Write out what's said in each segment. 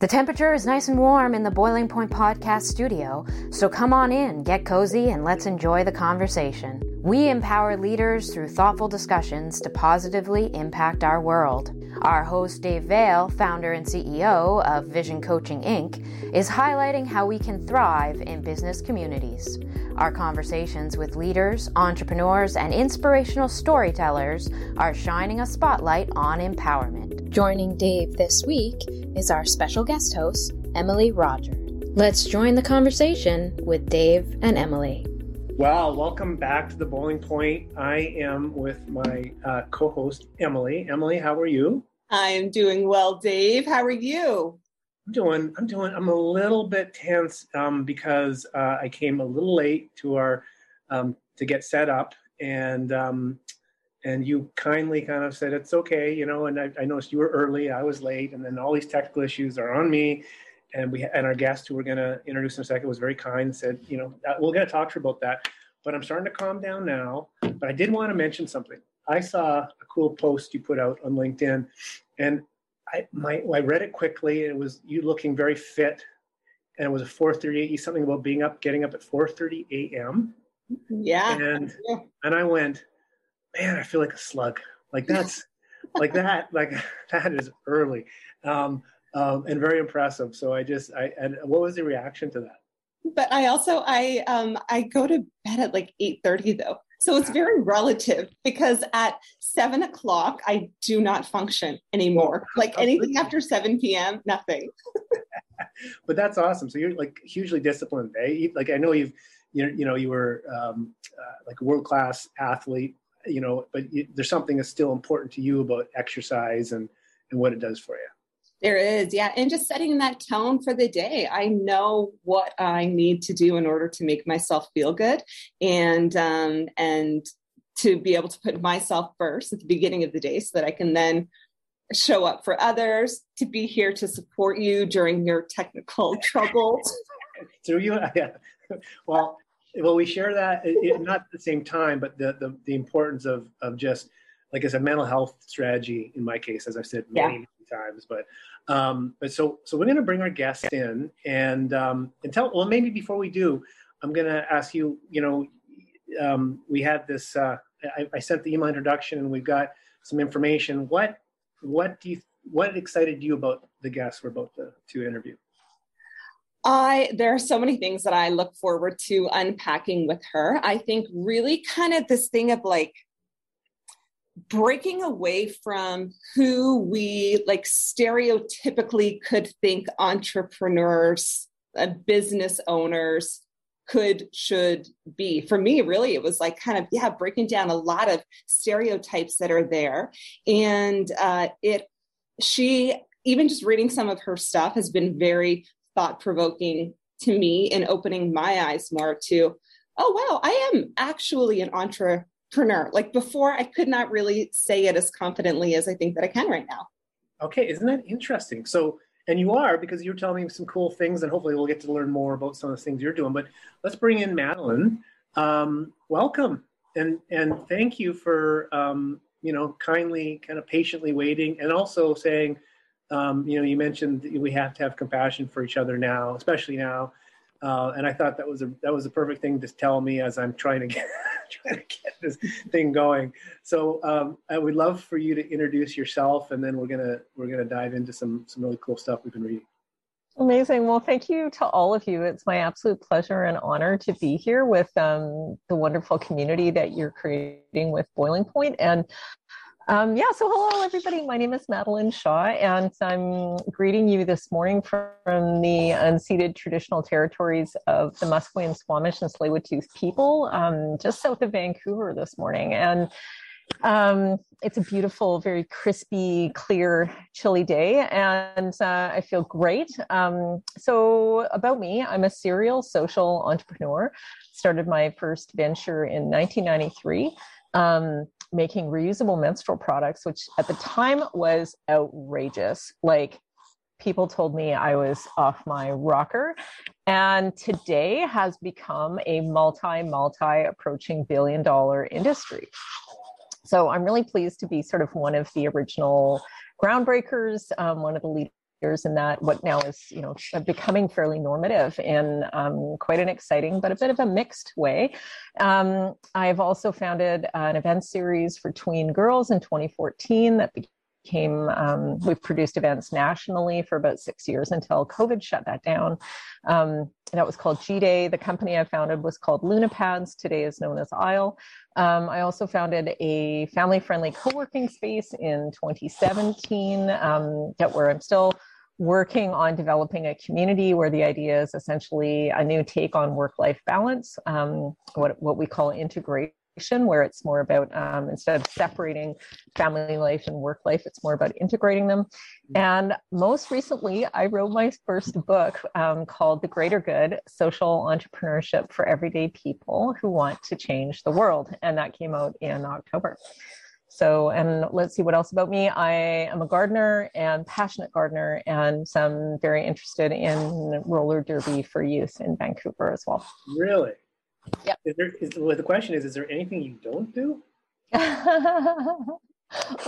The temperature is nice and warm in the Boiling Point Podcast studio, so come on in, get cozy, and let's enjoy the conversation. We empower leaders through thoughtful discussions to positively impact our world. Our host, Dave Veale, founder and CEO of Vision Coaching Inc., is highlighting how we can thrive in business communities. Our conversations with leaders, entrepreneurs, and inspirational storytellers are shining a spotlight on empowerment. Joining Dave this week is our special guest host, Emily Rodger. Let's join the conversation with Dave and Emily. Well, welcome back to the Boiling Point. I am with my uh, co host, Emily. Emily, how are you? I'm doing well, Dave. How are you? I'm doing. I'm doing. I'm a little bit tense um, because uh, I came a little late to our um, to get set up, and um, and you kindly kind of said it's okay, you know. And I, I, noticed you were early, I was late, and then all these technical issues are on me. And we and our guest who we're going to introduce in a second was very kind. Said, you know, we're going to talk to her about that. But I'm starting to calm down now. But I did want to mention something. I saw a cool post you put out on LinkedIn, and I my I read it quickly. It was you looking very fit, and it was a 4:30 something about being up, getting up at 4:30 a.m. Yeah, and and I went, man, I feel like a slug. Like that's like that like that is early, um, um, and very impressive. So I just I and what was the reaction to that? But I also I um I go to bed at like 8:30 though. So it's very relative because at seven o'clock, I do not function anymore. Like anything after 7 p.m., nothing. but that's awesome. So you're like hugely disciplined, eh? Like I know you've, you know, you know, you were um, uh, like a world class athlete, you know, but you, there's something that's still important to you about exercise and and what it does for you. There is, yeah. And just setting that tone for the day. I know what I need to do in order to make myself feel good and um, and to be able to put myself first at the beginning of the day so that I can then show up for others, to be here to support you during your technical troubles. Through you yeah. well well we share that it, not at the same time, but the, the the importance of of just like I said, mental health strategy in my case, as I've said many, yeah. Times. But um, but so so we're going to bring our guest in and um, and tell. Well, maybe before we do, I'm going to ask you. You know, um, we had this. Uh, I, I, sent the email introduction, and we've got some information. What what do you what excited you about the guest we're about to, to interview? I there are so many things that I look forward to unpacking with her. I think really kind of this thing of like breaking away from who we like stereotypically could think entrepreneurs, uh, business owners could should be. For me really it was like kind of yeah breaking down a lot of stereotypes that are there. And uh, it she even just reading some of her stuff has been very thought provoking to me and opening my eyes more to oh wow i am actually an entrepreneur entrepreneur. Like before, I could not really say it as confidently as I think that I can right now. Okay, isn't that interesting? So, and you are because you're telling me some cool things, and hopefully we'll get to learn more about some of the things you're doing. But let's bring in Madeleine. Um, welcome, and and thank you for um, you know kindly, kind of patiently waiting, and also saying, um, you know, you mentioned we have to have compassion for each other now, especially now. Uh, and I thought that was a that was a perfect thing to tell me as I'm trying to get trying to get this thing going. So um, I would love for you to introduce yourself, and then we're gonna we're gonna dive into some some really cool stuff we've been reading. Amazing. Well, thank you to all of you. It's my absolute pleasure and honor to be here with um, the wonderful community that you're creating with Boiling And um, yeah, so hello everybody. My name is Madeleine Shaw, and I'm greeting you this morning from the unceded traditional territories of the Musqueam, Squamish, and tsleil people, um, just south of Vancouver this morning. And um, it's a beautiful, very crispy, clear, chilly day, and uh, I feel great. Um, so, about me, I'm a serial social entrepreneur. Started my first venture in 1993. Um, making reusable menstrual products, which at the time was outrageous. Like people told me I was off my rocker. And today has become a multi, multi approaching billion dollar industry. So I'm really pleased to be sort of one of the original groundbreakers, um, one of the leading in that what now is you know becoming fairly normative in um, quite an exciting but a bit of a mixed way. Um, i've also founded an event series for tween girls in 2014 that um, we've produced events nationally for about six years until covid shut that down. Um, that was called g day. The company i founded was called lunapads. Today is known as Aisle. Um, I also founded a family friendly co working space in 2017 um, that where I'm still working on developing a community where the idea is essentially a new take on work life balance, um, what, what we call integration where it's more about um, instead of separating family life and work life, it's more about integrating them. And most recently, I wrote my first book um, called The Greater Good Social Entrepreneurship for Everyday People Who Want to Change the World. And that came out in October. So, and let's see what else about me. I am a gardener and passionate gardener, and some very interested in roller derby for youth in Vancouver as well. Really? Yeah. Is there, is, well, the question is, is there anything you don't do? well,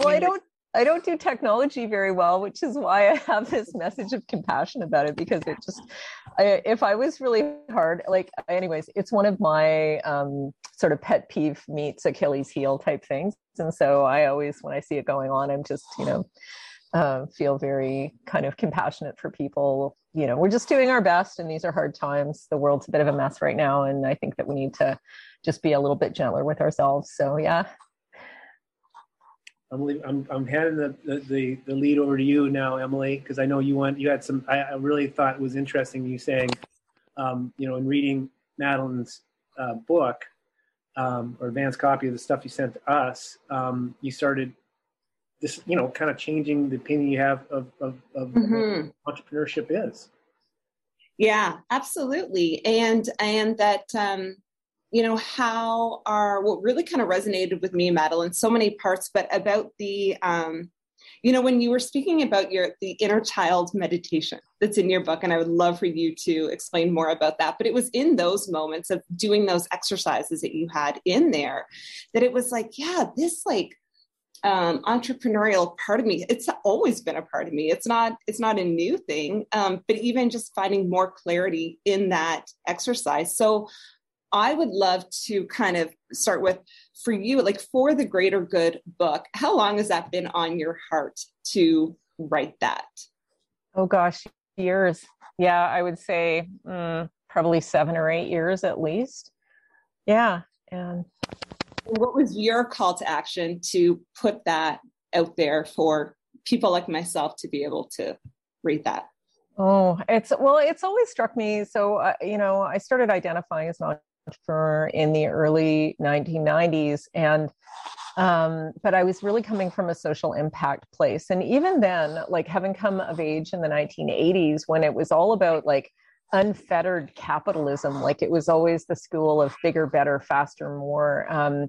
I don't I don't do technology very well, which is why I have this message of compassion about it because it just, I, if I was really hard, like, anyways, it's one of my um, sort of pet peeve meets Achilles heel type things. And so I always, when I see it going on, I'm just, you know, uh, feel very kind of compassionate for people. You know, we're just doing our best, and these are hard times. The world's a bit of a mess right now, and I think that we need to just be a little bit gentler with ourselves. So, yeah. I'm I'm, I'm handing the, the, the lead over to you now, Emily, because I know you want you had some. I, I really thought it was interesting you saying, um, you know, in reading Madeleine's uh, book um, or advanced copy of the stuff you sent to us, um, you started this, you know, kind of changing the opinion you have of, of, of mm-hmm. entrepreneurship is. Yeah, absolutely. And, and that, um, you know, how are, what really kind of resonated with me, Madeleine, so many parts, but about the, um, you know, when you were speaking about your, the inner child meditation that's in your book, and I would love for you to explain more about that, but it was in those moments of doing those exercises that you had in there that it was like, yeah, this like, um, entrepreneurial part of me it's always been a part of me. It's not it's not a new thing um, but even just finding more clarity in that exercise. So i would love to kind of start with for you like for the greater good book how long has that been on your heart to write that? Oh gosh years. Yeah i would say mm, probably seven or eight years at least. Yeah and what was your call to action to put that out there for people like myself to be able to read that? Oh, it's well, it's always struck me. So, uh, you know, I started identifying as an entrepreneur in the early 1990s, and um, but I was really coming from a social impact place. And even then, like having come of age in the 1980s, when it was all about like unfettered capitalism like it was always the school of bigger better faster more. Um,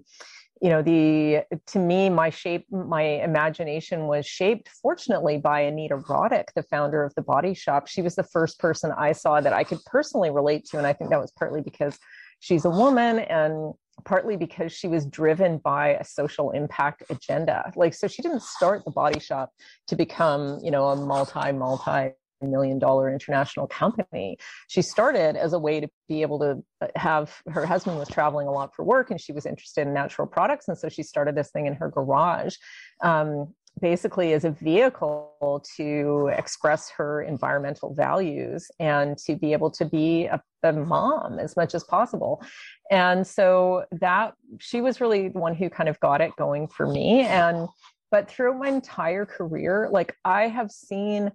you know the to me my shape my imagination was shaped fortunately by anita roddick the founder of the body shop. She was the first person i saw that i could personally relate to and i think that was partly because she's a woman and partly because she was driven by a social impact agenda. Like so she didn't start the body shop to become you know a multi multi million dollar international company. She started as a way to be able to uh, have her husband was traveling a lot for work and she was interested in natural products. And so she started this thing in her garage. Um, basically as a vehicle to express her environmental values and to be able to be a, a, mom as much as possible. And so that she was really the one who kind of got it going for me. And but throughout my entire career, like I have seen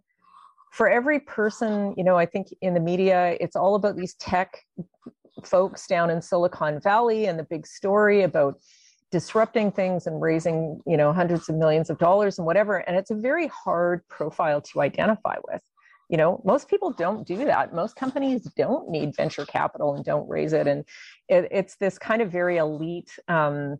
for every person, you know, I think in the media, it's all about these tech folks down in Silicon Valley and the big story about disrupting things and raising, you know, hundreds of millions of dollars and whatever. And it's a very hard profile to identify with. You know, most people don't do that. Most companies don't need venture capital and don't raise it. And it, it's this kind of very elite um,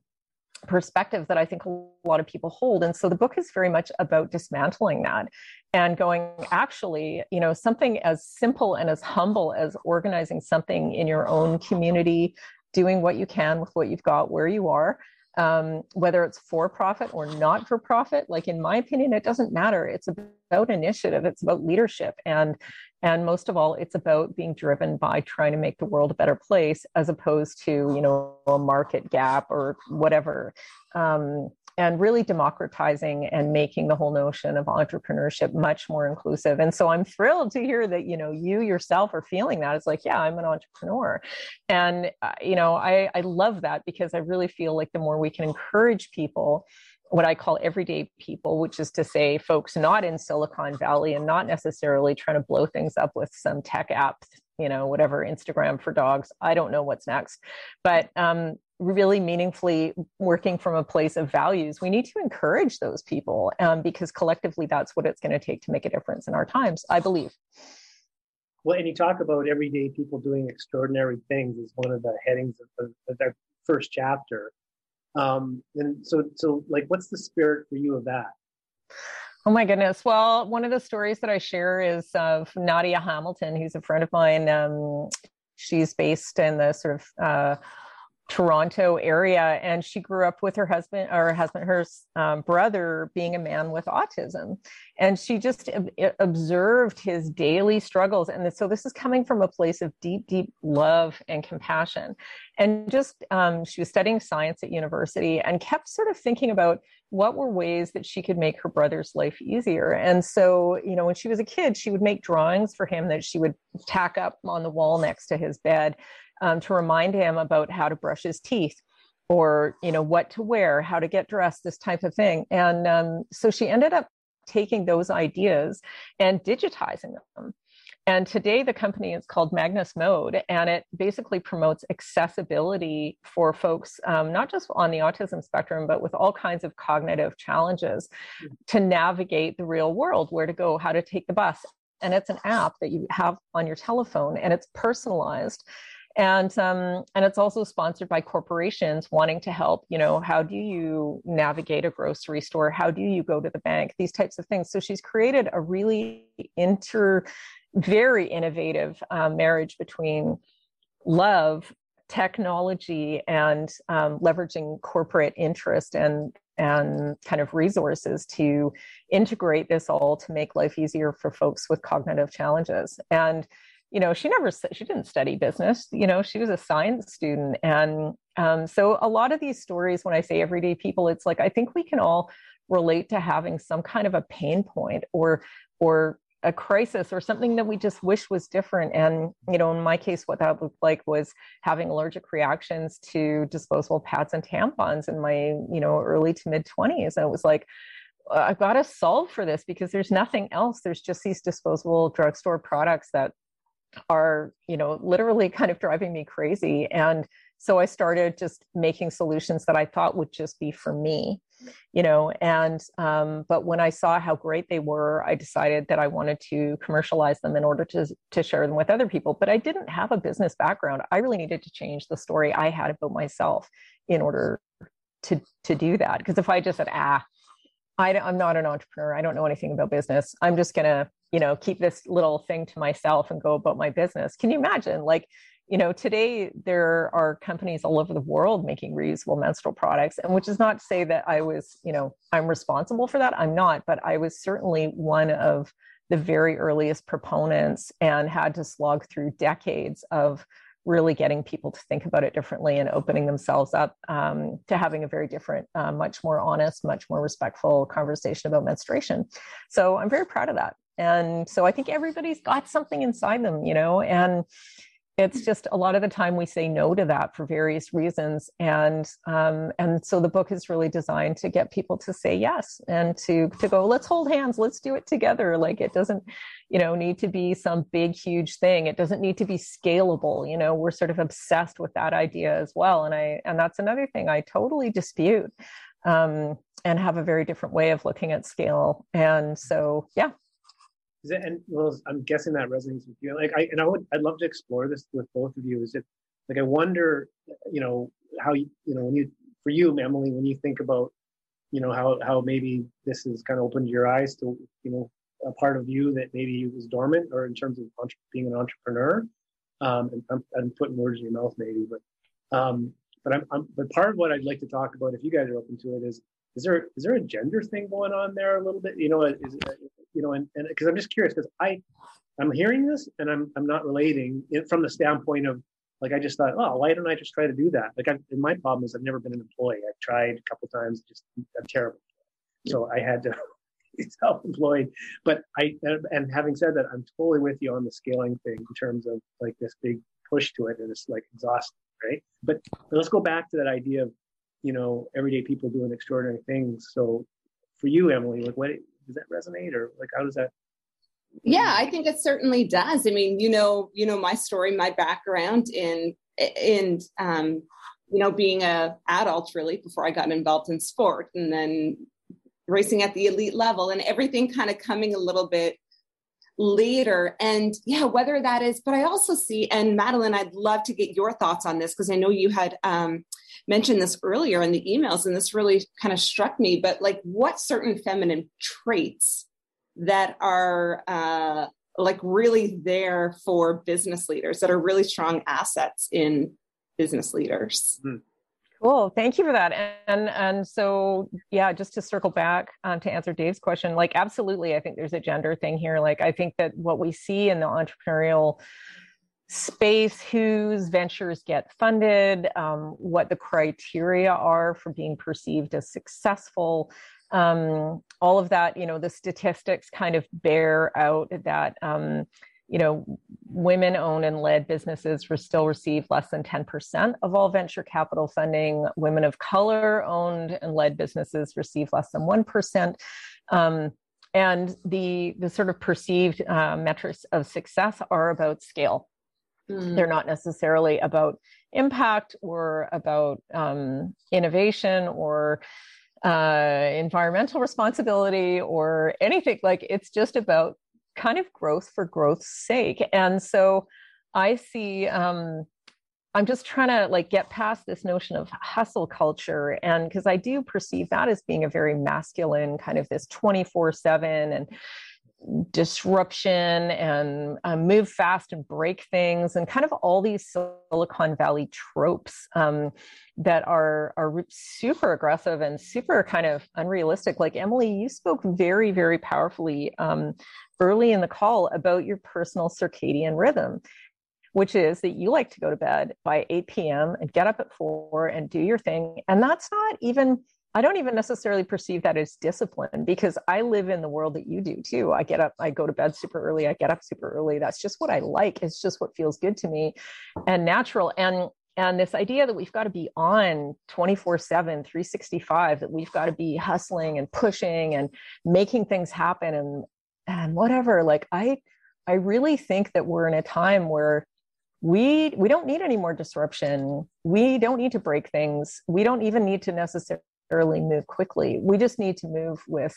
perspective that I think a lot of people hold. And so the book is very much about dismantling that and going, actually, you know, something as simple and as humble as organizing something in your own community, doing what you can with what you've got where you are. Um, whether it's for profit or not for profit. Like in my opinion, it doesn't matter. It's about initiative. It's about leadership, and and most of all, it's about being driven by trying to make the world a better place, as opposed to you know a market gap or whatever. Um, and really democratizing and making the whole notion of entrepreneurship much more inclusive. And so I'm thrilled to hear that, you know, you yourself are feeling that. It's like, yeah, I'm an entrepreneur. And, uh, you know, I, I love that because I really feel like the more we can encourage people, what I call everyday people, which is to say, folks not in Silicon Valley and not necessarily trying to blow things up with some tech app, you know, whatever, Instagram for dogs. I don't know what's next. But um, really meaningfully working from a place of values, we need to encourage those people um, because collectively that's what it's going to take to make a difference in our times, I believe. Well, and you talk about everyday people doing extraordinary things is one of the headings of, the, of their first chapter. Um, and so, so like, what's the spirit for you of that? Oh my goodness. Well, one of the stories that I share is of Nadia Hamilton, who's a friend of mine. Um, she's based in the sort of uh, Toronto area, and she grew up with her husband, or her husband, her um, brother, being a man with autism, and she just observed his daily struggles. And so this is coming from a place of deep, deep love and compassion. And just um, she was studying science at university and kept sort of thinking about what were ways that she could make her brother's life easier. And so, you know, when she was a kid, she would make drawings for him that she would tack up on the wall next to his bed um, to remind him about how to brush his teeth or you know what to wear how to get dressed this type of thing. And um, so she ended up taking those ideas and digitizing them. And today the company is called MagnusMode and it basically promotes accessibility for folks um, not just on the autism spectrum but with all kinds of cognitive challenges to navigate the real world where to go how to take the bus. And it's an app that you have on your telephone and it's personalized and um, and it's also sponsored by corporations wanting to help you know how do you navigate a grocery store? How do you go to the bank? These types of things. So she's created a really inter very innovative um, marriage between love technology and um, leveraging corporate interest and and kind of resources to integrate this all to make life easier for folks with cognitive challenges. And you know she never she didn't study business you know she was a science student. And um, so a lot of these stories when i say everyday people it's like i think we can all relate to having some kind of a pain point or or a crisis or something that we just wish was different. And you know in my case what that looked like was having allergic reactions to disposable pads and tampons in my you know early to mid 20s and it was like I've got to solve for this because there's nothing else. There's just these disposable drugstore products that are you know literally kind of driving me crazy. And so i started just making solutions that i thought would just be for me you know and um, but when i saw how great they were i decided that i wanted to commercialize them in order to to share them with other people. But i didn't have a business background. I really needed to change the story i had about myself in order to to do that. Because if i just said ah I, i'm not an entrepreneur. I don't know anything about business. I'm just going to you know keep this little thing to myself and go about my business. Can you imagine? Like you know today there are companies all over the world making reusable menstrual products and which is not to say that i was you know i'm responsible for that. I'm not but i was certainly one of the very earliest proponents and had to slog through decades of really getting people to think about it differently and opening themselves up um, to having a very different, uh, much more honest, much more respectful conversation about menstruation. So I'm very proud of that and so i think everybody's got something inside them you know and it's just a lot of the time we say no to that for various reasons. And um, and so the book is really designed to get people to say yes and to to go let's hold hands. Let's do it together. Like it doesn't you know need to be some big huge thing. It doesn't need to be scalable you know we're sort of obsessed with that idea as well. And i and that's another thing i totally dispute um, and have a very different way of looking at scale. And so yeah is it, and well, I'm guessing that resonates with you. Like, I and I would, I'd love to explore this with both of you. Is it like I wonder, you know, how you, you know, when you, for you, Emily, when you think about, you know, how how maybe this has kind of opened your eyes to, you know, a part of you that maybe was dormant, or in terms of being an entrepreneur. Um, and I'm, I'm putting words in your mouth, maybe, but um, but I'm, I'm but part of what I'd like to talk about, if you guys are open to it, is is there is there a gender thing going on there a little bit? You know, is you know, and because I'm just curious because I I'm hearing this and I'm I'm not relating it from the standpoint of like I just thought, oh, why don't I just try to do that? Like, I, my problem is I've never been an employee. I've tried a couple times, just I'm terrible. So I had to be self-employed. But I and having said that, I'm totally with you on the scaling thing in terms of like this big push to it, and it's like exhausting, right? But, but let's go back to that idea of you know everyday people doing extraordinary things. So for you, Emily, like what does that resonate, or like how does that yeah i think it certainly does. I mean you know you know my story my background in in um you know being a adult really before i got involved in sport and then racing at the elite level and everything kind of coming a little bit later. And yeah whether that is but i also see and madeleine i'd love to get your thoughts on this because i know you had um, mentioned this earlier in the emails and this really kind of struck me but like what certain feminine traits that are uh, like really there for business leaders that are really strong assets in business leaders. Mm-hmm. Cool. Thank you for that. And and so yeah, just to circle back um, to answer Dave's question, like absolutely, I think there's a gender thing here. Like I think that what we see in the entrepreneurial space, whose ventures get funded, um, what the criteria are for being perceived as successful, um, all of that, you know, the statistics kind of bear out that, um, you know, women owned and led businesses still receive less than 10% of all venture capital funding. Women of color owned and led businesses receive less than 1%. Um, and the, the sort of perceived uh, metrics of success are about scale. Mm. They're not necessarily about impact or about um, innovation or uh, environmental responsibility or anything. Like it's just about kind of growth for growth's sake. And so I see, um, I'm just trying to like get past this notion of hustle culture. And because I do perceive that as being a very masculine kind of this 24 seven and disruption and uh, move fast and break things and kind of all these silicon valley tropes um, that are are super aggressive and super kind of unrealistic like emily you spoke very very powerfully um, early in the call about your personal circadian rhythm which is that you like to go to bed by 8 p.m. and get up at 4 and do your thing and that's not even I don't even necessarily perceive that as discipline because I live in the world that you do too. I get up, I go to bed super early, I get up super early. That's just what I like. It's just what feels good to me and natural. And and this idea that we've got to be on 24 7 365 that we've got to be hustling and pushing and making things happen and and whatever like i i really think that we're in a time where we we don't need any more disruption we don't need to break things we don't even need to necessarily necessarily move quickly. We just need to move with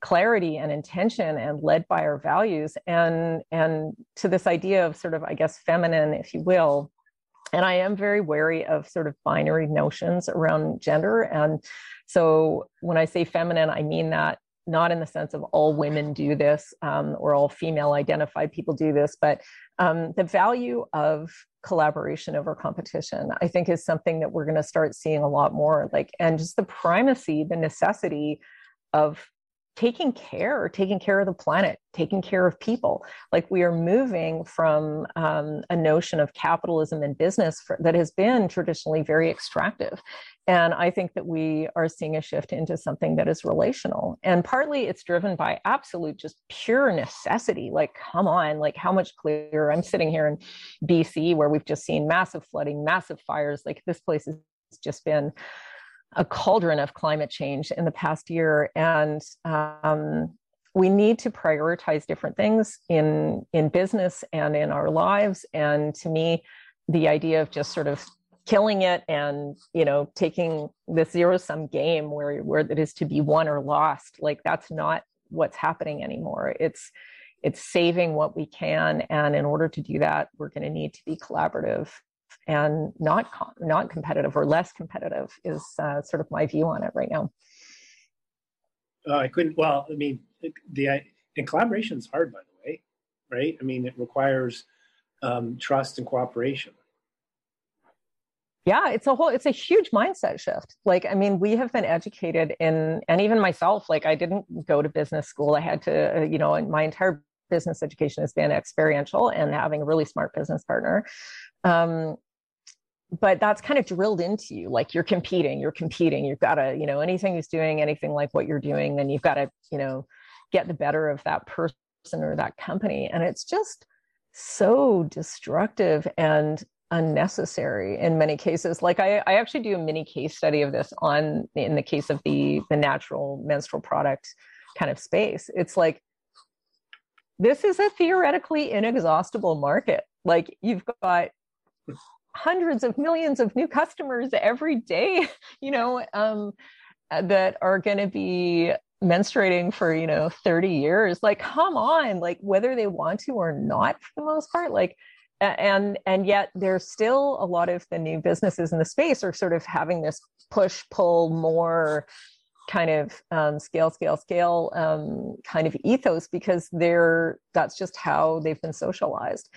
clarity and intention and led by our values and and to this idea of sort of I guess feminine if you will and I am very wary of sort of binary notions around gender and so when I say feminine I mean that not in the sense of all women do this um, or all female identified people do this, but um, the value of collaboration over competition, I think, is something that we're going to start seeing a lot more. Like, and just the primacy, the necessity of taking care, taking care of the planet, taking care of people. Like we are moving from um, a notion of capitalism and business for, that has been traditionally very extractive. And I think that we are seeing a shift into something that is relational. And partly it's driven by absolute, just pure necessity. Like, come on, like how much clearer? I'm sitting here in BC where we've just seen massive flooding, massive fires. Like this place has just been a cauldron of climate change in the past year, and um, we need to prioritize different things in in business and in our lives. And to me, the idea of just sort of killing it and you know taking this zero sum game where where it is to be won or lost like that's not what's happening anymore. It's it's saving what we can. And in order to do that we're going to need to be collaborative and not not competitive or less competitive is uh, sort of my view on it right now. Uh, I couldn't. Well, I mean, the and collaboration is hard, by the way, right? I mean, it requires um, trust and cooperation. yeah it's a whole it's a huge mindset shift like i mean we have been educated in and even myself like i didn't go to business school i had to uh, you know my entire business education has been experiential and having a really smart business partner um, but that's kind of drilled into you like you're competing you're competing you've got to you know anything who's doing anything like what you're doing then you've got to you know get the better of that person or that company and it's just so destructive and unnecessary in many cases like I, I actually do a mini case study of this on in the case of the the natural menstrual product kind of space it's like this is a theoretically inexhaustible market like you've got hundreds of millions of new customers every day you know um, that are going to be menstruating for you know 30 years. Like come on like whether they want to or not for the most part like and and yet there's still a lot of the new businesses in the space are sort of having this push pull more kind of um, scale scale scale um, kind of ethos because they're that's just how they've been socialized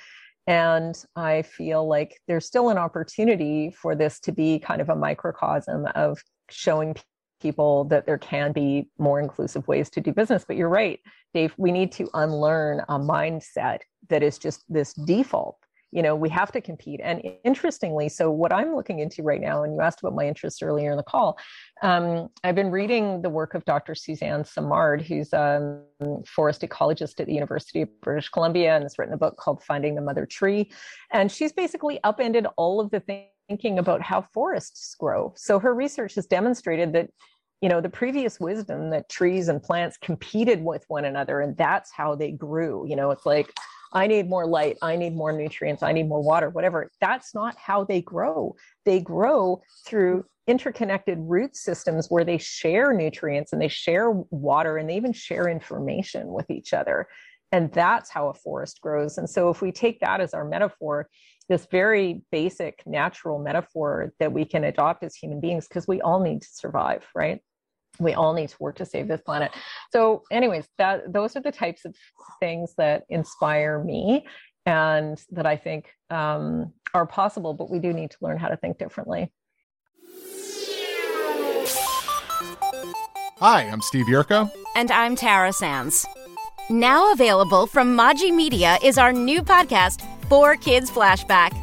and i feel like there's still an opportunity for this to be kind of a microcosm of showing people that there can be more inclusive ways to do business. But you're right dave we need to unlearn a mindset that is just this default you know we have to compete. And interestingly so what i'm looking into right now and you asked about my interests earlier in the call um, i've been reading the work of dr suzanne simard who's a forest ecologist at the university of british columbia and has written a book called finding the mother tree. And she's basically upended all of the thinking about how forests grow. So her research has demonstrated that you know the previous wisdom that trees and plants competed with one another and that's how they grew. You know it's like I need more light, I need more nutrients, I need more water, whatever. That's not how they grow. They grow through interconnected root systems where they share nutrients and they share water and they even share information with each other. And that's how a forest grows. And so, if we take that as our metaphor, this very basic natural metaphor that we can adopt as human beings, because we all need to survive, right? We all need to work to save this planet. So anyways that those are the types of things that inspire me and that i think um, are possible but we do need to learn how to think differently. Hi i'm steve Yerko. and i'm tara sands. Now available from maji media is our new podcast 4Kids Flashback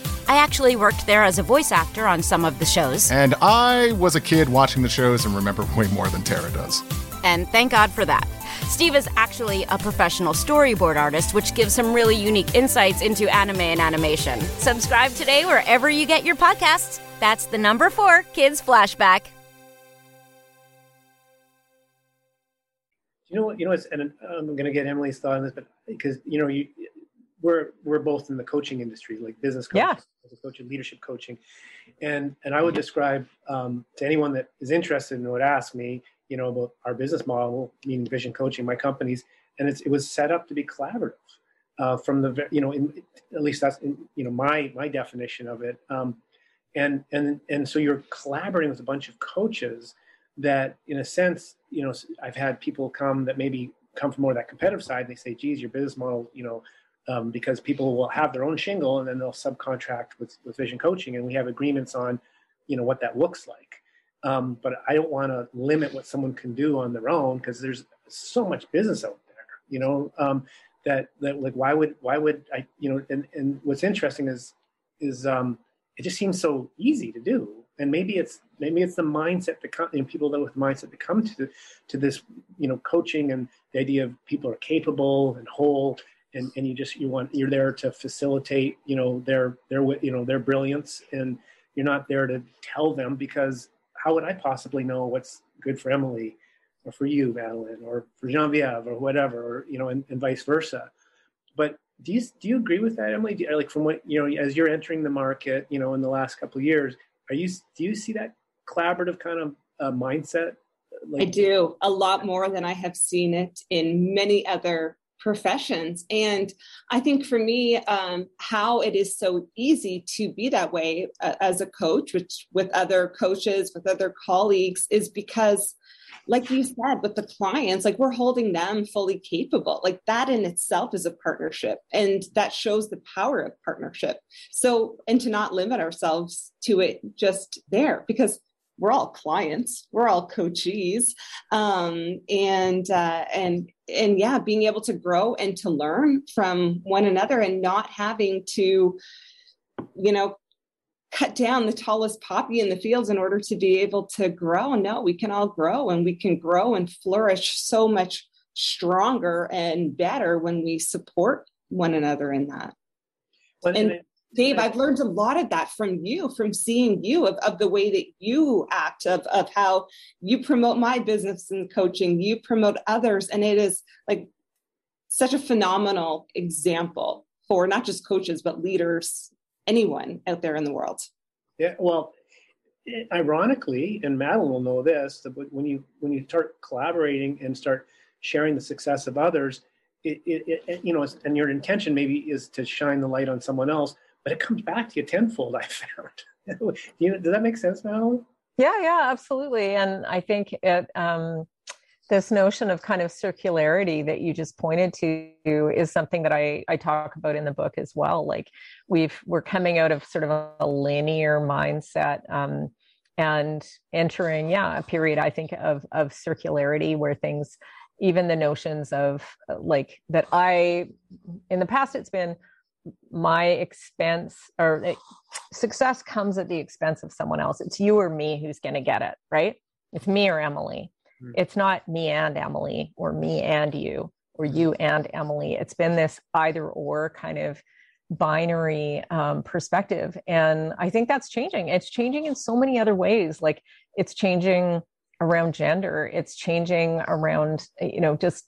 I actually worked there as a voice actor on some of the shows. And I was a kid watching the shows and remember way more than Tara does. And thank God for that. Steve is actually a professional storyboard artist, which gives some really unique insights into anime and animation. Subscribe today wherever you get your podcasts. That's the number four Kids Flashback. You know what? You know, it's, and I'm going to get Emily's thought on this, but because you know, you we're we're both in the coaching industry, like business coaching, yeah. coaching, leadership coaching, and and I would describe um, to anyone that is interested and would ask me, you know, about our business model, meaning Vision Coaching, my companies, and it's, it was set up to be collaborative. Uh, from the you know, in, at least that's in, you know my my definition of it. Um, and and and so you're collaborating with a bunch of coaches that, in a sense, you know, I've had people come that maybe come from more of that competitive side. They say, "Geez, your business model, you know." Um, because people will have their own shingle and then they'll subcontract with, with vision coaching and we have agreements on you know what that looks like. Um, but i don't want to limit what someone can do on their own because there's so much business out there you know um, that that like why would why would i you know and, and what's interesting is is um, it just seems so easy to do. And maybe it's maybe it's the mindset that come, you know, people that with mindset that come to to this you know coaching and the idea of people are capable and whole and, and you just you want you're there to facilitate you know their their you know their brilliance and you're not there to tell them because how would I possibly know what's good for Emily or for you, Madeleine, or for Genevieve or whatever, or, you know, and, and, vice versa. But do you do you agree with that, Emily? You, like from what you know, as you're entering the market, you know, in the last couple of years, are you do you see that collaborative kind of uh, mindset Like- I do a lot more than I have seen it in many other professions. And I think for me, um, how it is so easy to be that way uh, as a coach, which with other coaches, with other colleagues, is because like you said with the clients like we're holding them fully capable like that in itself is a partnership and that shows the power of partnership so and to not limit ourselves to it just there because we're all clients we're all coachees um, and uh, and and yeah being able to grow and to learn from one another and not having to you know cut down the tallest poppy in the fields in order to be able to grow. No, we can all grow and we can grow and flourish so much stronger and better when we support one another in that. Well, and Dave, I've learned a lot of that from you, from seeing you, of, of the way that you act, of, of how you promote my business and coaching, you promote others. And it is like such a phenomenal example for not just coaches, but leaders anyone out there in the world. Yeah, well, ironically, and Madeleine will know this, that when you when you start collaborating and start sharing the success of others, it, it, it you know, and your intention maybe is to shine the light on someone else, but it comes back to you tenfold. I found. you does that make sense, Madeleine? Yeah, yeah, absolutely. And I think it. Um, this notion of kind of circularity that you just pointed to is something that I, I talk about in the book as well. Like we've we're coming out of sort of a, linear mindset um, and entering, yeah, a period I think of of circularity where things, even the notions of like that I in the past it's been my expense or like, success comes at the expense of someone else. It's you or me who's going to get it, right? It's me or Emily Mm. It's not me and Emily or me and you or you and Emily. It's been this either or kind of binary um, perspective. And I think that's changing. It's changing in so many other ways. Like it's changing around gender it's changing around you know just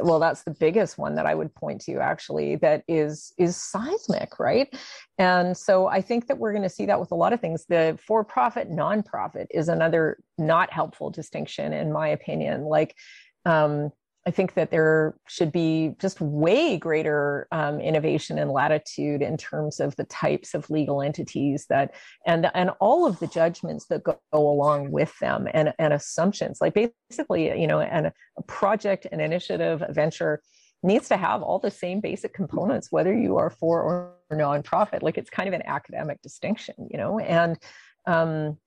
well that's the biggest one that i would point to actually that is is seismic right? And so i think that we're going to see that with a lot of things. The for profit nonprofit is another not helpful distinction in my opinion. Like um, I think that there should be just way greater um, innovation and latitude in terms of the types of legal entities that and and all of the judgments that go, go along with them and, and assumptions. Like basically, you know, and a project, an initiative, a venture needs to have all the same basic components, whether you are for or nonprofit. Like it's kind of an academic distinction, you know, and um,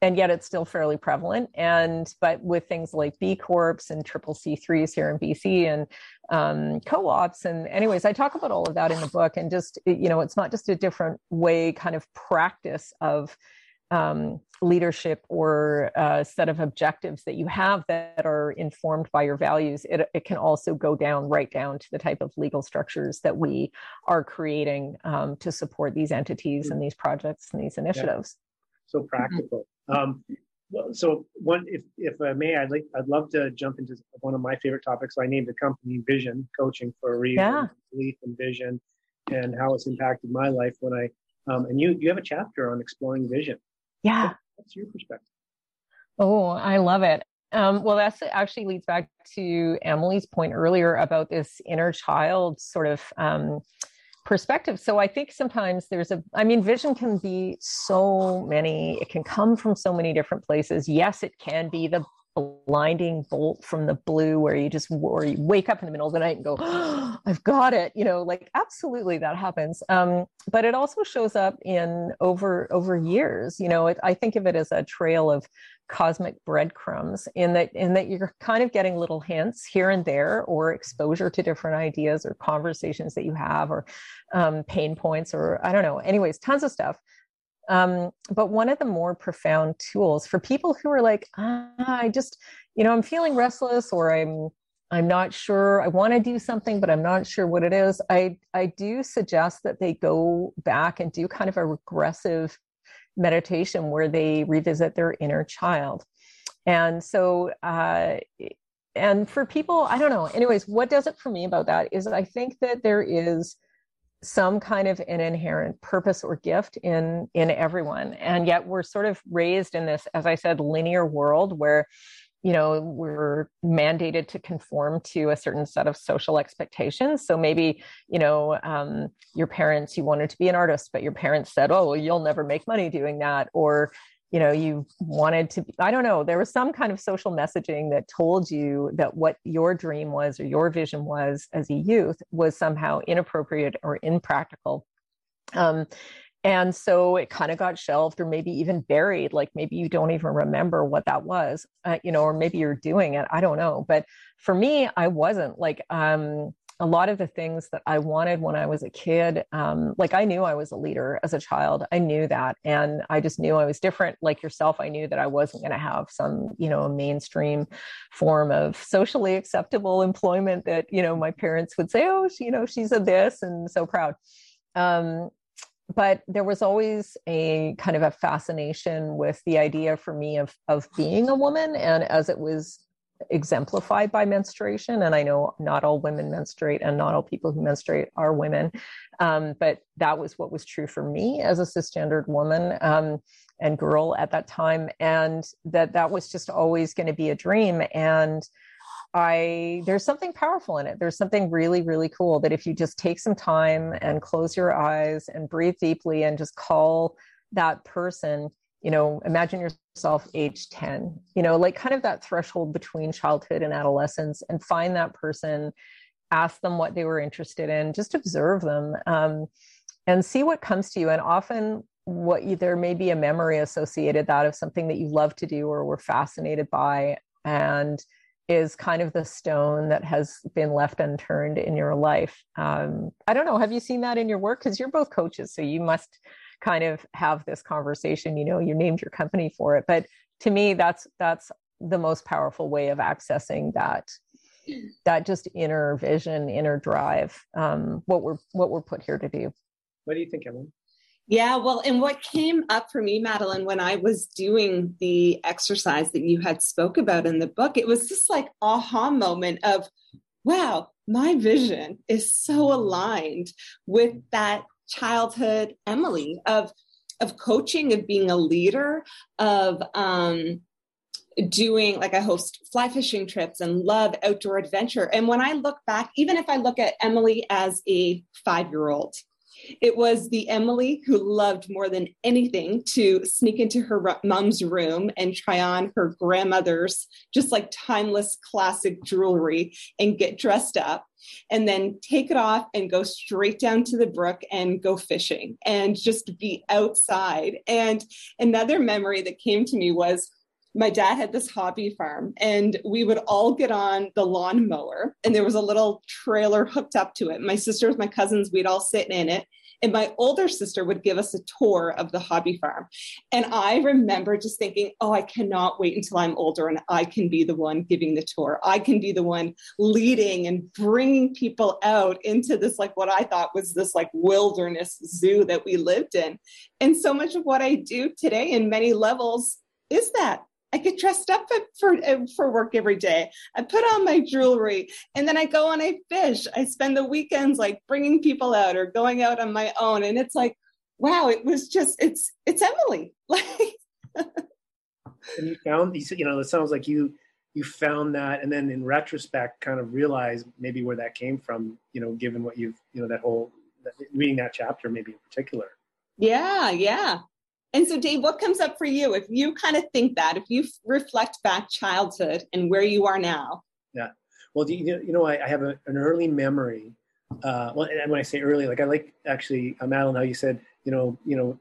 and yet it's still fairly prevalent. And but with things like B Corps and triple C threes here in BC and um, co-ops and anyways, I talk about all of that in the book. And just you know, it's not just a different way, kind of practice of um, leadership or a set of objectives that you have that are informed by your values. It, it can also go down right down to the type of legal structures that we are creating um, to support these entities mm-hmm. and these projects and these initiatives. Yeah. So practical. Um, so one, if if I may, I'd like I'd love to jump into one of my favorite topics. So I named the company Vision Coaching for a reason. Yeah. Belief and vision, and how it's impacted my life when I um, and you you have a chapter on exploring vision. Yeah. What's your perspective? Oh, I love it. Um, well, that actually leads back to Emily's point earlier about this inner child sort of um, perspective. So I think sometimes there's a, I mean, vision can be so many, it can come from so many different places. Yes, it can be the blinding bolt from the blue where you just or you wake up in the middle of the night and go oh, i've got it you know like absolutely that happens. Um, but it also shows up in over over years you know it, i think of it as a trail of cosmic breadcrumbs in that in that you're kind of getting little hints here and there or exposure to different ideas or conversations that you have or um, pain points or i don't know. Anyways tons of stuff um, but one of the more profound tools for people who are like ah, i just you know i'm feeling restless or i'm i'm not sure i want to do something but i'm not sure what it is i i do suggest that they go back and do kind of a regressive meditation where they revisit their inner child. And so, uh, and for people, I don't know. Anyways, what does it for me about that is I think that there is some kind of an inherent purpose or gift in in everyone. And yet we're sort of raised in this as i said linear world where you know we're mandated to conform to a certain set of social expectations. So maybe you know um, your parents you wanted to be an artist but your parents said oh well, you'll never make money doing that or you know you wanted to be, i don't know there was some kind of social messaging that told you that what your dream was or your vision was as a youth was somehow inappropriate or impractical. Um, and so it kind of got shelved or maybe even buried like maybe you don't even remember what that was uh, you know or maybe you're doing it i don't know. But for me i wasn't like um a lot of the things that I wanted when I was a kid, um, like I knew I was a leader as a child. I knew that. And I just knew I was different. Like yourself, I knew that I wasn't going to have some, you know, mainstream form of socially acceptable employment that, you know, my parents would say, oh, she, you know, she's a this and so proud. Um, but there was always a kind of a fascination with the idea for me of of being a woman and as it was exemplified by menstruation. And i know not all women menstruate and not all people who menstruate are women. Um, but that was what was true for me as a cisgendered woman um, and girl at that time. And that that was just always going to be a dream. And I there's something powerful in it. There's something really, really cool that if you just take some time and close your eyes and breathe deeply and just call that person, you know, imagine yourself age 10, you know, like kind of that threshold between childhood and adolescence and find that person, ask them what they were interested in, just observe them um, and see what comes to you. And often what you, there may be a memory associated that of something that you love to do or were fascinated by. And is kind of the stone that has been left unturned in your life. Um, I don't know. Have you seen that in your work? Because you're both coaches, so you must kind of have this conversation. You know, you named your company for it, but to me, that's that's the most powerful way of accessing that that just inner vision, inner drive. Um, what we're what we're put here to do. What do you think, Emily? Yeah, well, and what came up for me, Madeleine, when I was doing the exercise that you had spoke about in the book, it was this like aha moment of, wow, my vision is so aligned with that childhood Emily of of coaching, of being a leader, of um, doing like I host fly fishing trips and love outdoor adventure. And when I look back, even if I look at Emily as a five year old, it was the Emily who loved more than anything to sneak into her mom's room and try on her grandmother's just like timeless classic jewelry and get dressed up and then take it off and go straight down to the brook and go fishing and just be outside. And another memory that came to me was my dad had this hobby farm and we would all get on the lawn mower and there was a little trailer hooked up to it my sisters my cousins we'd all sit in it and my older sister would give us a tour of the hobby farm. And i remember just thinking oh i cannot wait until i'm older and i can be the one giving the tour. I can be the one leading and bringing people out into this like what i thought was this like wilderness zoo that we lived in. And so much of what i do today in many levels is that I get dressed up for for work every day. I put on my jewelry, and then I go and I fish. I spend the weekends like bringing people out or going out on my own, and it's like, wow, it was just it's it's Emily. Like, and you found these, you know, it sounds like you you found that, and then in retrospect, kind of realized maybe where that came from. You know, given what you've, you know, that whole reading that chapter, maybe in particular. Yeah, yeah. And so, Dave, what comes up for you if you kind of think that, if you reflect back childhood and where you are now? Yeah. Well, you, you know, I, I have a, an early memory. Uh, well, and when I say early, like I like actually, uh, Madeleine, how you said, you know, you know,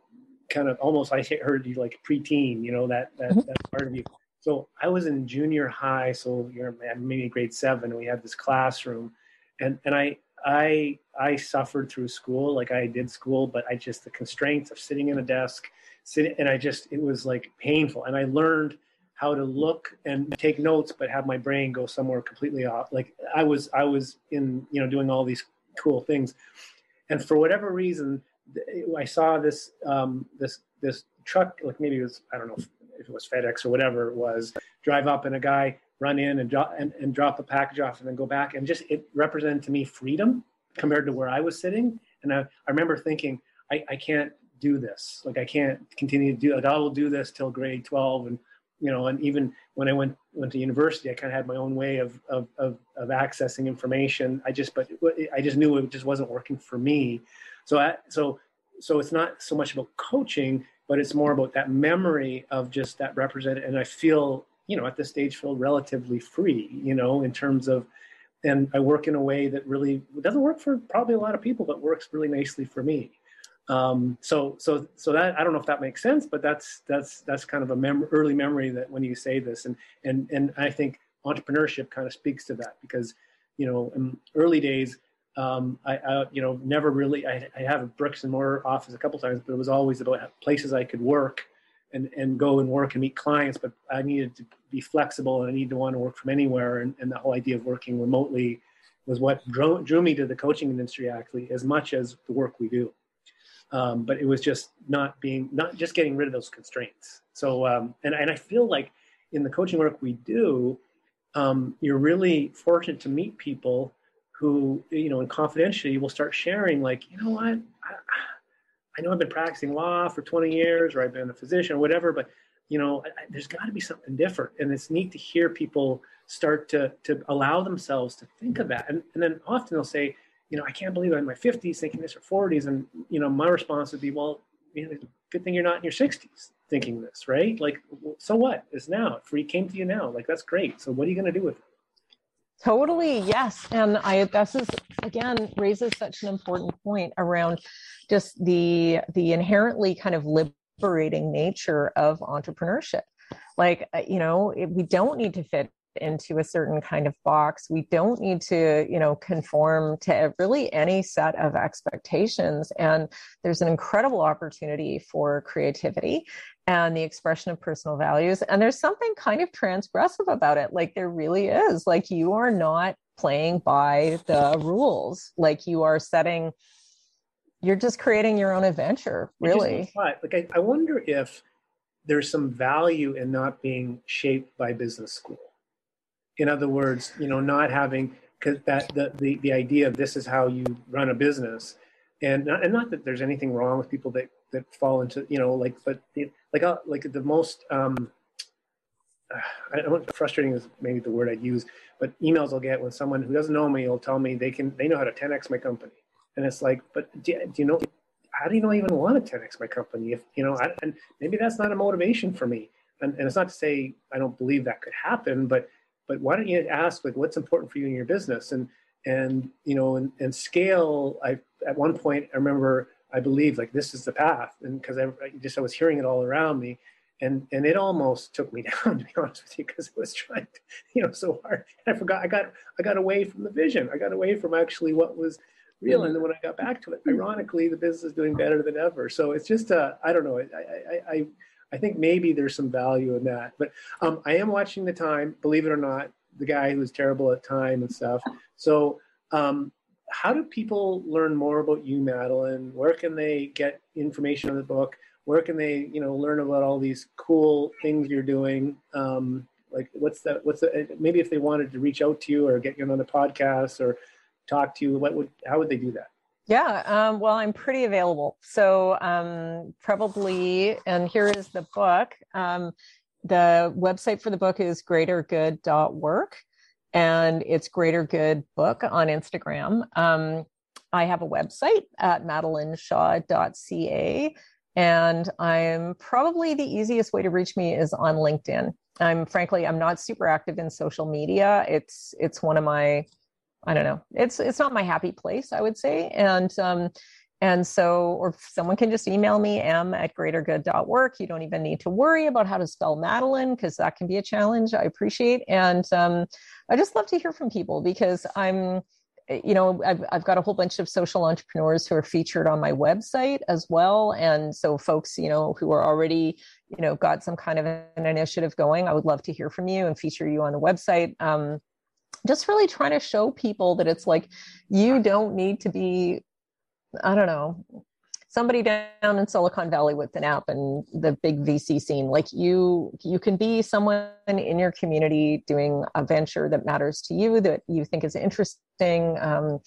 kind of almost I heard you like preteen, you know, that that, mm-hmm. that part of you. So I was in junior high, so you're maybe grade seven, and we had this classroom, and and I I I suffered through school, like I did school, but I just the constraints of sitting in a desk sitting, and I just it was like painful. And I learned how to look and take notes, but have my brain go somewhere completely off. Like I was I was in you know doing all these cool things, and for whatever reason, I saw this um, this this truck like maybe it was I don't know if it was FedEx or whatever it was drive up and a guy run in and drop and, and drop a package off and then go back and just it represented to me freedom compared to where I was sitting. And I, I remember thinking, I, I can't do this. Like I can't continue to do like I will do this till grade 12 and you know, and even when I went went to university, I kind of had my own way of of of, of accessing information. I just, but I just knew it just wasn't working for me. So I, so so it's not so much about coaching, but it's more about that memory of just that represent. And I feel, you know, at this stage, feel relatively free, you know, in terms of, and I work in a way that really doesn't work for probably a lot of people, but works really nicely for me. Um, so, so, so that I don't know if that makes sense, but that's that's that's kind of a mem- early memory that when you say this, and and and I think entrepreneurship kind of speaks to that because, you know, in early days, um, I, I, you know, never really. I, I have a bricks and mortar office a couple times, but it was always about places I could work and and go and work and meet clients. But I needed to be flexible, and I needed to want to work from anywhere. And, and the whole idea of working remotely was what drew, drew me to the coaching industry, actually, as much as the work we do. Um, but it was just not being, not just getting rid of those constraints. So, um, and and I feel like in the coaching work we do, um, you're really fortunate to meet people who, you know, in confidentiality will start sharing, like, you know what, I, I know I've been practicing law for 20 years, or I've been a physician, or whatever, but you know, I, there's got to be something different, and it's neat to hear people start to to allow themselves to think of that, and and then often they'll say, you know, I can't believe I'm in my 50s thinking this or 40s, and you know, my response would be, well, you know, good thing you're not in your 60s thinking this, right? Like, so what? It's now. Free came to you now. Like that's great. So what are you going to do with it? Totally, yes. And I this is again raises such an important point around just the the inherently kind of liberating nature of entrepreneurship. Like, uh, you know, we don't need to fit into a certain kind of box. We don't need to, you know, conform to really any set of expectations. And there's an incredible opportunity for creativity and the expression of personal values. And there's something kind of transgressive about it. Like there really is. Like you are not playing by the rules. Like you are setting, you're just creating your own adventure, really. Like I, I wonder if there's some value in not being shaped by business school in other words, you know, not having because that the, the the idea of this is how you run a business, and not, and not that there's anything wrong with people that that fall into you know like but like uh, like the most um I don't frustrating is maybe the word I'd use, but emails I'll get when someone who doesn't know me will tell me they can they know how to 10x my company, and it's like, but do, do you know how do you know I even want to 10x my company? If you know, I, and maybe that's not a motivation for me, and, and it's not to say I don't believe that could happen, but but why don't you ask like what's important for you in your business? And and you know and, and scale i at one point i remember i believe like this is the path. And because I, I, just i was hearing it all around me. And and it almost took me down to be honest with you because it was trying to, you know so hard. And i forgot i got i got away from the vision. I got away from actually what was real. And then when i got back to it ironically the business is doing better than ever. So it's just uh i don't know. I i i I think maybe there's some value in that. But um, I am watching the time, believe it or not, the guy who's terrible at time and stuff. So, um, how do people learn more about you, Madeleine? Where can they get information on the book? Where can they, you know, learn about all these cool things you're doing? Um, like, what's that? What's the, maybe if they wanted to reach out to you or get you on the podcast or talk to you, what would, how would they do that? Yeah, um, well, I'm pretty available. So um, probably, and here is the book. Um, the website for the book is greatergood.work, and it's Greater Good Book on Instagram. Um, I have a website at madeleineshaw.ca, and I'm probably the easiest way to reach me is on LinkedIn. I'm frankly, I'm not super active in social media. It's it's one of my I don't know. It's it's not my happy place, I would say. And um, and so, or someone can just email me, m at greatergood.work. You don't even need to worry about how to spell Madeleine because that can be a challenge. I appreciate. And um, I just love to hear from people because I'm, you know, I've, I've got a whole bunch of social entrepreneurs who are featured on my website as well. And so folks, you know, who are already, you know, got some kind of an initiative going, I would love to hear from you and feature you on the website. Um, just really trying to show people that it's like you don't need to be i don't know somebody down in silicon valley with an app and the big vc scene. Like you you can be someone in your community doing a venture that matters to you that you think is interesting um,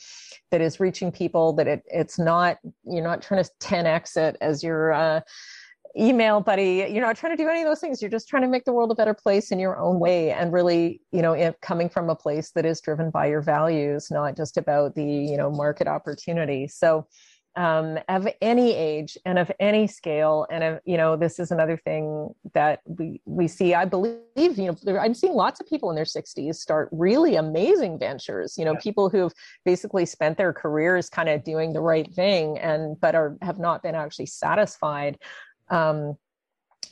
that is reaching people that it, it's not you're not trying to 10x it as your uh, email buddy you're not trying to do any of those things you're just trying to make the world a better place in your own way and really you know coming from a place that is driven by your values not just about the you know market opportunity so um, of any age and of any scale. And of, you know, this is another thing that we we see. I believe, you know, I'm seeing lots of people in their 60s start really amazing ventures. You know, yeah. people who've basically spent their careers kind of doing the right thing and but are have not been actually satisfied. Um,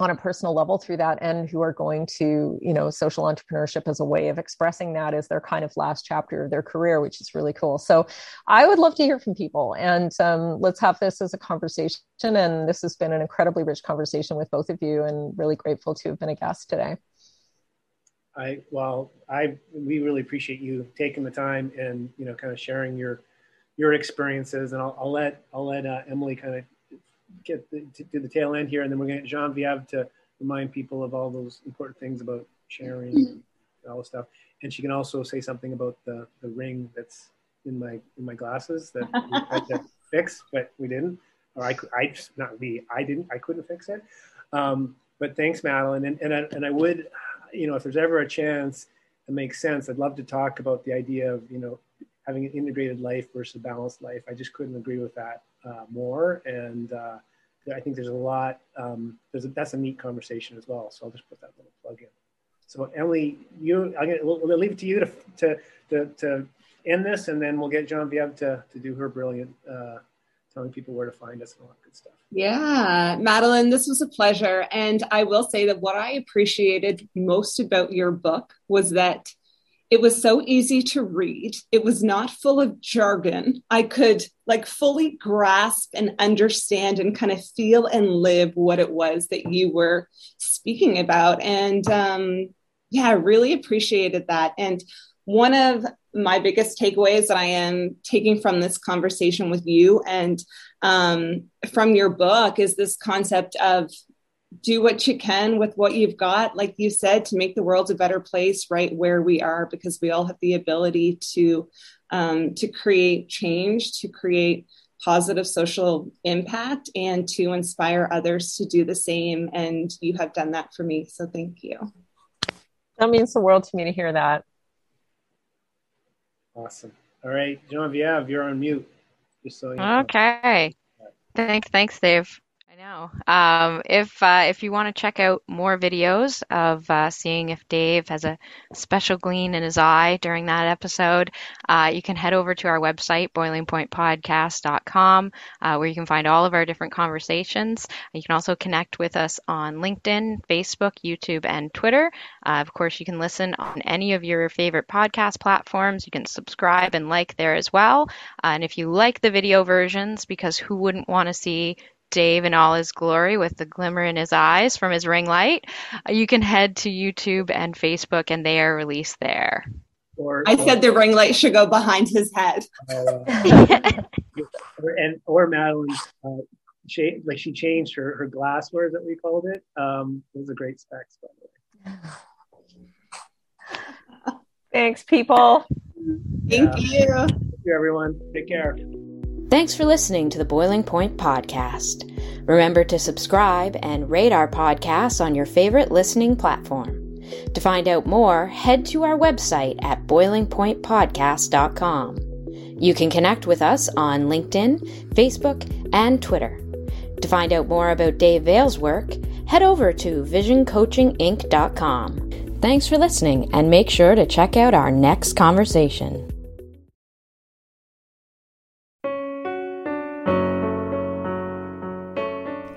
on a personal level through that and who are going to you know social entrepreneurship as a way of expressing that as their kind of last chapter of their career which is really cool. So i would love to hear from people and um, let's have this as a conversation. And this has been an incredibly rich conversation with both of you and really grateful to have been a guest today. I well i we really appreciate you taking the time and you know kind of sharing your your experiences. And i'll, I'll let i'll let uh, emily kind of get the, to, to, the tail end here, and then we're going to Genevieve to remind people of all those important things about sharing mm-hmm. and all the stuff. And she can also say something about the, the ring that's in my in my glasses that we tried to fix, but we didn't. Or I, I not we, I didn't, I couldn't fix it. Um, but thanks, Madeleine. And and I, and I would, you know, if there's ever a chance, it makes sense. I'd love to talk about the idea of you know having an integrated life versus a balanced life. I just couldn't agree with that uh, more. And uh, I think there's a lot, um, there's a, that's a neat conversation as well. So I'll just put that little plug in. So Emily, you, I'm gonna, we'll, we'll leave it to you to, to, to, to, end this and then we'll get John Genevieve to, to do her brilliant, uh, telling people where to find us and all that good stuff. Yeah, Madeleine, this was a pleasure. And I will say that what I appreciated most about your book was that it was so easy to read. It was not full of jargon. I could like fully grasp and understand and kind of feel and live what it was that you were speaking about. And um, yeah, I really appreciated that. And one of my biggest takeaways that I am taking from this conversation with you and um, from your book is this concept of do what you can with what you've got, like you said, to make the world a better place right where we are, because we all have the ability to um, to create change, to create positive social impact, and to inspire others to do the same. And you have done that for me, so thank you. That means the world to me to hear that. Awesome. All right, Genevieve, you're on mute. Just so you know. Okay. Thanks, thanks, Dave know. Um, if uh, if you want to check out more videos of uh, seeing if Dave has a special gleam in his eye during that episode, uh, you can head over to our website, boilingpointpodcast.com, uh, where you can find all of our different conversations. You can also connect with us on LinkedIn, Facebook, YouTube, and Twitter. Uh, of course, you can listen on any of your favorite podcast platforms. You can subscribe and like there as well. Uh, and if you like the video versions, because who wouldn't want to see Dave in all his glory with the glimmer in his eyes from his ring light, uh, you can head to YouTube and Facebook, and they are released there. Or, I or, said the ring light should go behind his head. Uh, or, and or Madeleine, uh, she, like she changed her her glassware that we called it. Um, those are great specs, by the way. Thanks, people. Thank yeah. you. Thank you, everyone. Take care. Thanks for listening to the Boiling Point Podcast. Remember to subscribe and rate our podcast on your favorite listening platform. To find out more, head to our website at boilingpointpodcast.com. You can connect with us on LinkedIn, Facebook, and Twitter. To find out more about Dave Veale's work, head over to visioncoachinginc.com. Thanks for listening, and make sure to check out our next conversation.